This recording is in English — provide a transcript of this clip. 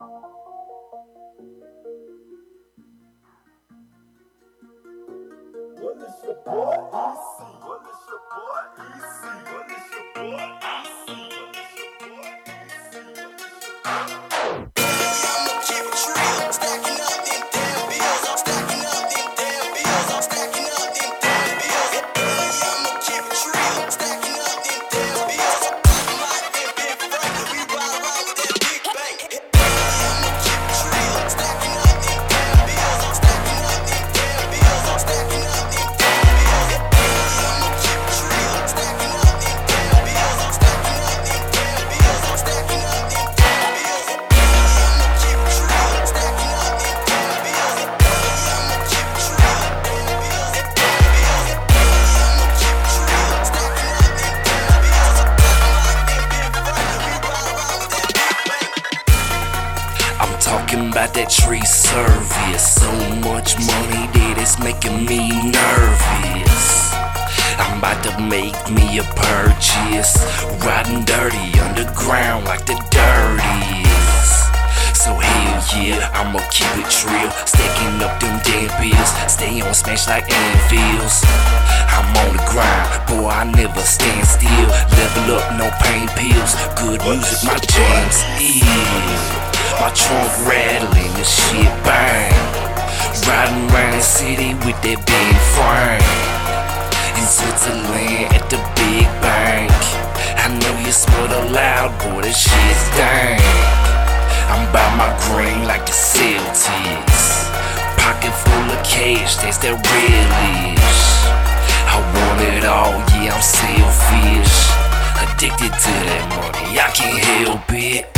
Well, it's your boy, EC. Well, it's your boy, EC. Well, it's your boy, talking about that tree service. So much money that it's making me nervous. I'm about to make me a purchase. Riding dirty underground like the dirtiest. So hell yeah, I'ma keep it real. Stacking up them damn bills. Stay on smash like anvils. I'm on the grind, boy, I never stand still. Level up, no pain pills. Good music, my jams is. My trunk rattling, the shit bang. Riding around the city with that big frame. In Switzerland at the big bank. I know you smell the loud, boy, that shit stank. I'm by my green like the Celtics. Pocket full of cash, that's that realish. I want it all, yeah, I'm selfish. Addicted to that money, I can't help it.